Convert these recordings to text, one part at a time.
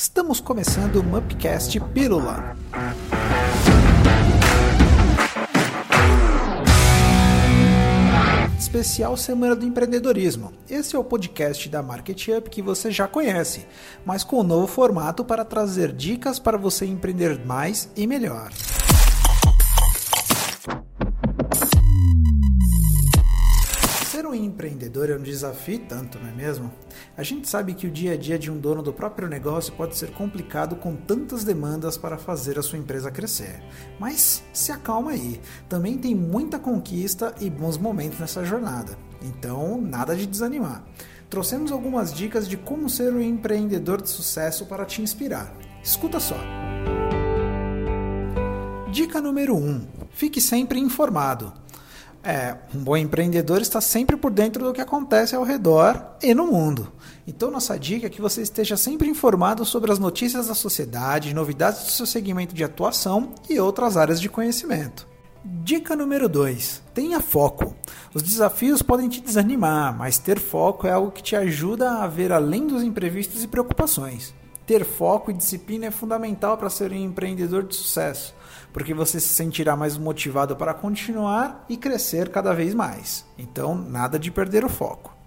Estamos começando o Mupcast Pílula. Especial Semana do Empreendedorismo. Esse é o podcast da Market Up que você já conhece, mas com um novo formato para trazer dicas para você empreender mais e melhor. Empreendedor é um desafio tanto, não é mesmo? A gente sabe que o dia a dia de um dono do próprio negócio pode ser complicado com tantas demandas para fazer a sua empresa crescer. Mas se acalma aí, também tem muita conquista e bons momentos nessa jornada. Então, nada de desanimar. Trouxemos algumas dicas de como ser um empreendedor de sucesso para te inspirar. Escuta só. Dica número 1: um, Fique sempre informado. É, um bom empreendedor está sempre por dentro do que acontece ao redor e no mundo. Então, nossa dica é que você esteja sempre informado sobre as notícias da sociedade, novidades do seu segmento de atuação e outras áreas de conhecimento. Dica número 2: tenha foco. Os desafios podem te desanimar, mas ter foco é algo que te ajuda a ver além dos imprevistos e preocupações. Ter foco e disciplina é fundamental para ser um empreendedor de sucesso, porque você se sentirá mais motivado para continuar e crescer cada vez mais. Então, nada de perder o foco.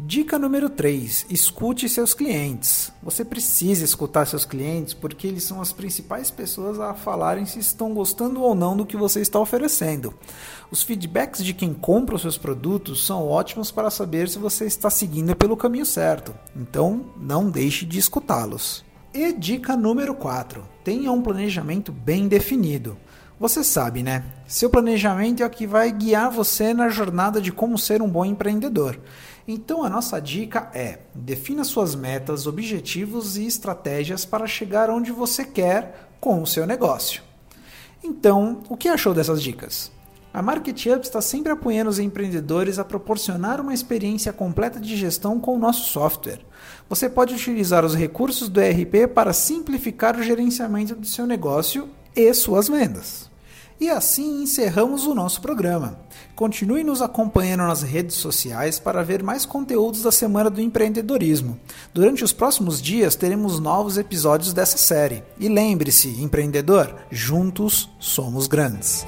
Dica número 3: escute seus clientes. Você precisa escutar seus clientes porque eles são as principais pessoas a falarem se estão gostando ou não do que você está oferecendo. Os feedbacks de quem compra os seus produtos são ótimos para saber se você está seguindo pelo caminho certo. Então, não deixe de escutá-los. E dica número 4: tenha um planejamento bem definido. Você sabe, né? Seu planejamento é o que vai guiar você na jornada de como ser um bom empreendedor. Então a nossa dica é: defina suas metas, objetivos e estratégias para chegar onde você quer com o seu negócio. Então, o que achou dessas dicas? A Market Up está sempre apoiando os empreendedores a proporcionar uma experiência completa de gestão com o nosso software. Você pode utilizar os recursos do ERP para simplificar o gerenciamento do seu negócio e suas vendas. E assim encerramos o nosso programa. Continue nos acompanhando nas redes sociais para ver mais conteúdos da Semana do Empreendedorismo. Durante os próximos dias teremos novos episódios dessa série. E lembre-se, empreendedor, juntos somos grandes.